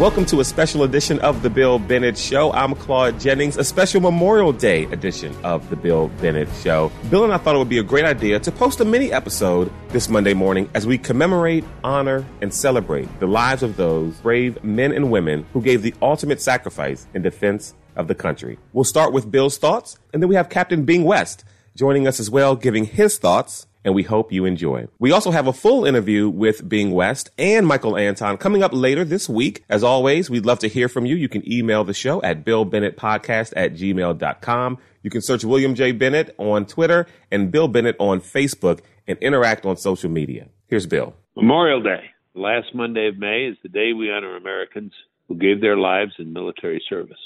Welcome to a special edition of The Bill Bennett Show. I'm Claude Jennings, a special Memorial Day edition of The Bill Bennett Show. Bill and I thought it would be a great idea to post a mini episode this Monday morning as we commemorate, honor, and celebrate the lives of those brave men and women who gave the ultimate sacrifice in defense of the country. We'll start with Bill's thoughts, and then we have Captain Bing West joining us as well, giving his thoughts and we hope you enjoy. We also have a full interview with Bing West and Michael Anton coming up later this week. As always, we'd love to hear from you. You can email the show at billbennettpodcast at gmail.com. You can search William J. Bennett on Twitter and Bill Bennett on Facebook and interact on social media. Here's Bill. Memorial Day, last Monday of May, is the day we honor Americans who gave their lives in military service.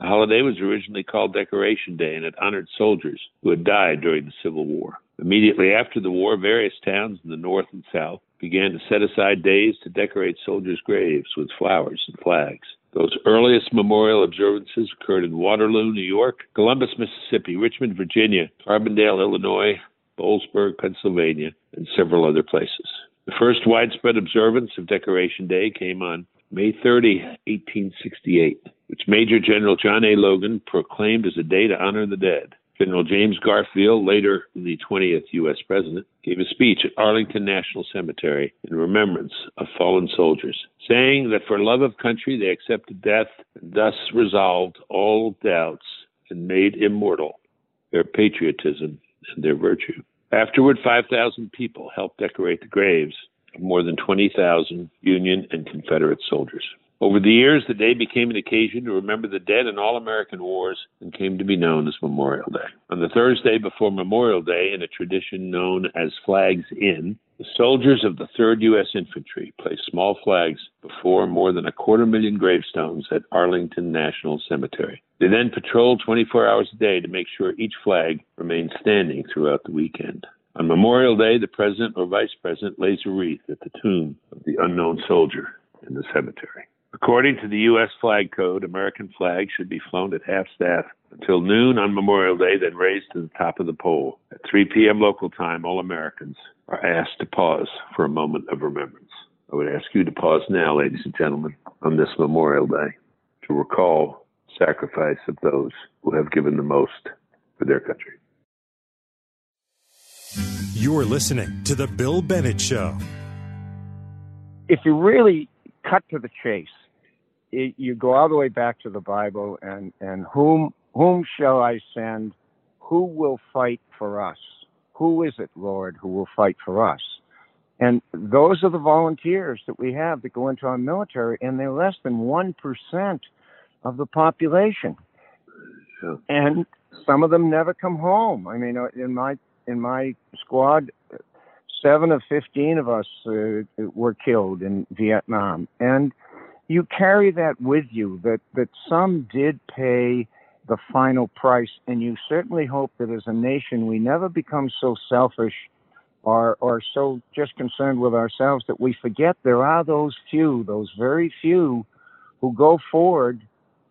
The holiday was originally called Decoration Day and it honored soldiers who had died during the Civil War. Immediately after the war, various towns in the North and South began to set aside days to decorate soldiers' graves with flowers and flags. Those earliest memorial observances occurred in Waterloo, New York, Columbus, Mississippi, Richmond, Virginia, Carbondale, Illinois, Boalsburg, Pennsylvania, and several other places. The first widespread observance of Decoration Day came on May 30, 1868, which Major General John A. Logan proclaimed as a day to honor the dead. General James Garfield, later the 20th U.S. President, gave a speech at Arlington National Cemetery in remembrance of fallen soldiers, saying that for love of country they accepted death and thus resolved all doubts and made immortal their patriotism and their virtue. Afterward, 5,000 people helped decorate the graves of more than 20,000 Union and Confederate soldiers. Over the years, the day became an occasion to remember the dead in all American wars and came to be known as Memorial Day. On the Thursday before Memorial Day, in a tradition known as Flags In, the soldiers of the 3rd U.S. Infantry placed small flags before more than a quarter million gravestones at Arlington National Cemetery. They then patrolled 24 hours a day to make sure each flag remained standing throughout the weekend. On Memorial Day, the president or vice president lays a wreath at the tomb of the unknown soldier in the cemetery. According to the U.S. flag code, American flags should be flown at half staff until noon on Memorial Day, then raised to the top of the pole. At 3 p.m. local time, all Americans are asked to pause for a moment of remembrance. I would ask you to pause now, ladies and gentlemen, on this Memorial Day to recall the sacrifice of those who have given the most for their country. You're listening to The Bill Bennett Show. If you really cut to the chase, it, you go all the way back to the Bible and, and whom, whom shall I send? Who will fight for us? Who is it, Lord, who will fight for us? And those are the volunteers that we have that go into our military, and they're less than 1% of the population. And some of them never come home. I mean, uh, in my in my squad, seven of 15 of us uh, were killed in Vietnam. And you carry that with you that, that some did pay the final price. And you certainly hope that as a nation, we never become so selfish or, or so just concerned with ourselves that we forget there are those few, those very few who go forward.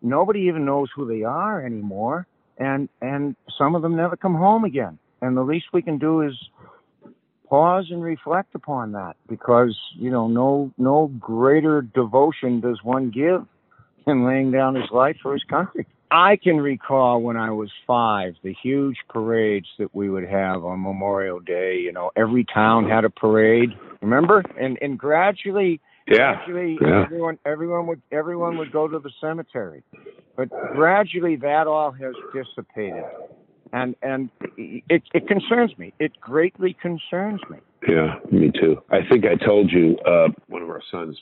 Nobody even knows who they are anymore. And, and some of them never come home again. And the least we can do is pause and reflect upon that because you know no no greater devotion does one give than laying down his life for his country. I can recall when I was five the huge parades that we would have on Memorial Day. You know, every town had a parade. Remember, and and gradually, yeah, gradually, yeah. everyone everyone would everyone would go to the cemetery, but gradually that all has dissipated and and it, it concerns me. It greatly concerns me. Yeah, me too. I think I told you uh, one of our sons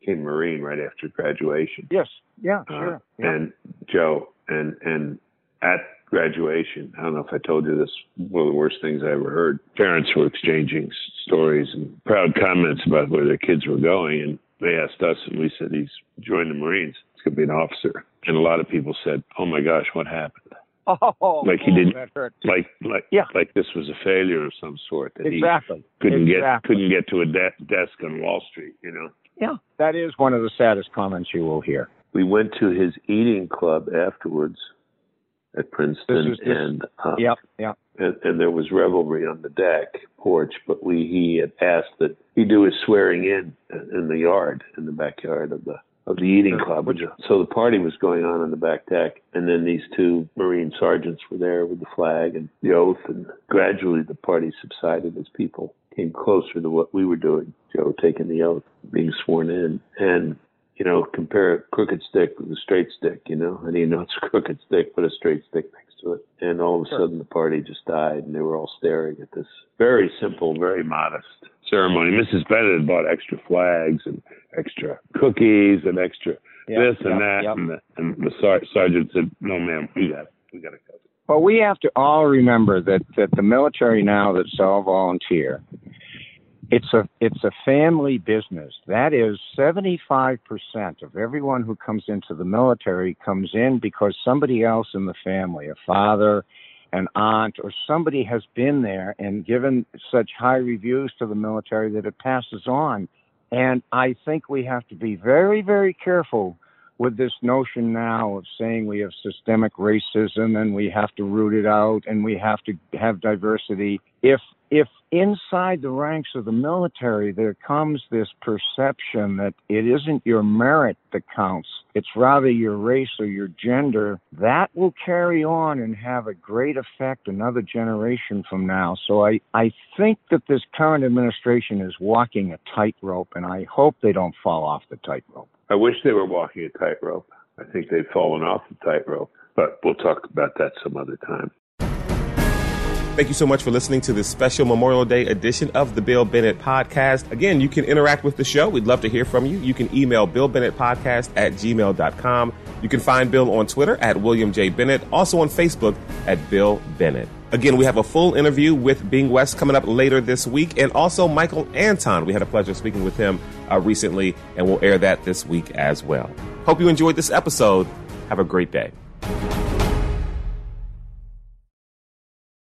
became Marine right after graduation. Yes. Yeah. Uh, sure. Yeah. And Joe, and and at graduation, I don't know if I told you this. One of the worst things I ever heard. Parents were exchanging stories and proud comments about where their kids were going, and they asked us, and we said he's joined the Marines. He's going to be an officer. And a lot of people said, "Oh my gosh, what happened?" Oh, like he oh, didn't that hurt. like like Yeah. like this was a failure of some sort that Exactly. he couldn't get couldn't get to a de- desk on Wall Street. You know, Yeah. That is one of the saddest comments you will hear. we went to his eating club afterwards at Princeton, This this- and um, Yep. Yep. and, and there was revelry on the deck porch. But we he had asked that he do his swearing in in the yard, in the backyard of the of the eating club. So the party was going on on the back deck, and then these two Marine sergeants were there with the flag and the oath, and gradually the party subsided as people came closer to what we were doing. Joe taking the oath, being sworn in, and you know, compare a crooked stick with a straight stick. You know, and you know it's a crooked stick, put a straight stick next to it, and all of a sudden the party just died, and they were all staring at this very simple, very modest ceremony. Mrs. Bennett had bought extra flags and extra cookies and extra yep, this and yep, that, yep. and the, and the sergeant said, "No, ma'am, we got it. We got it covered." Well, we have to all remember that that the military now that's all volunteer it's a it's a family business. That is 75% of everyone who comes into the military comes in because somebody else in the family, a father, an aunt, or somebody has been there and given such high reviews to the military that it passes on. And I think we have to be very, very careful with this notion now of saying we have systemic racism and we have to root it out and we have to have diversity. If if inside the ranks of the military there comes this perception that it isn't your merit that counts, it's rather your race or your gender, that will carry on and have a great effect another generation from now. So I, I think that this current administration is walking a tightrope and I hope they don't fall off the tightrope. I wish they were walking a tightrope. I think they've fallen off the tightrope, but we'll talk about that some other time. Thank you so much for listening to this special Memorial Day edition of the Bill Bennett Podcast. Again, you can interact with the show. We'd love to hear from you. You can email Bill Bennett Podcast at gmail.com. You can find Bill on Twitter at William J. Bennett, also on Facebook at Bill Bennett. Again, we have a full interview with Bing West coming up later this week, and also Michael Anton. We had a pleasure speaking with him uh, recently, and we'll air that this week as well. Hope you enjoyed this episode. Have a great day.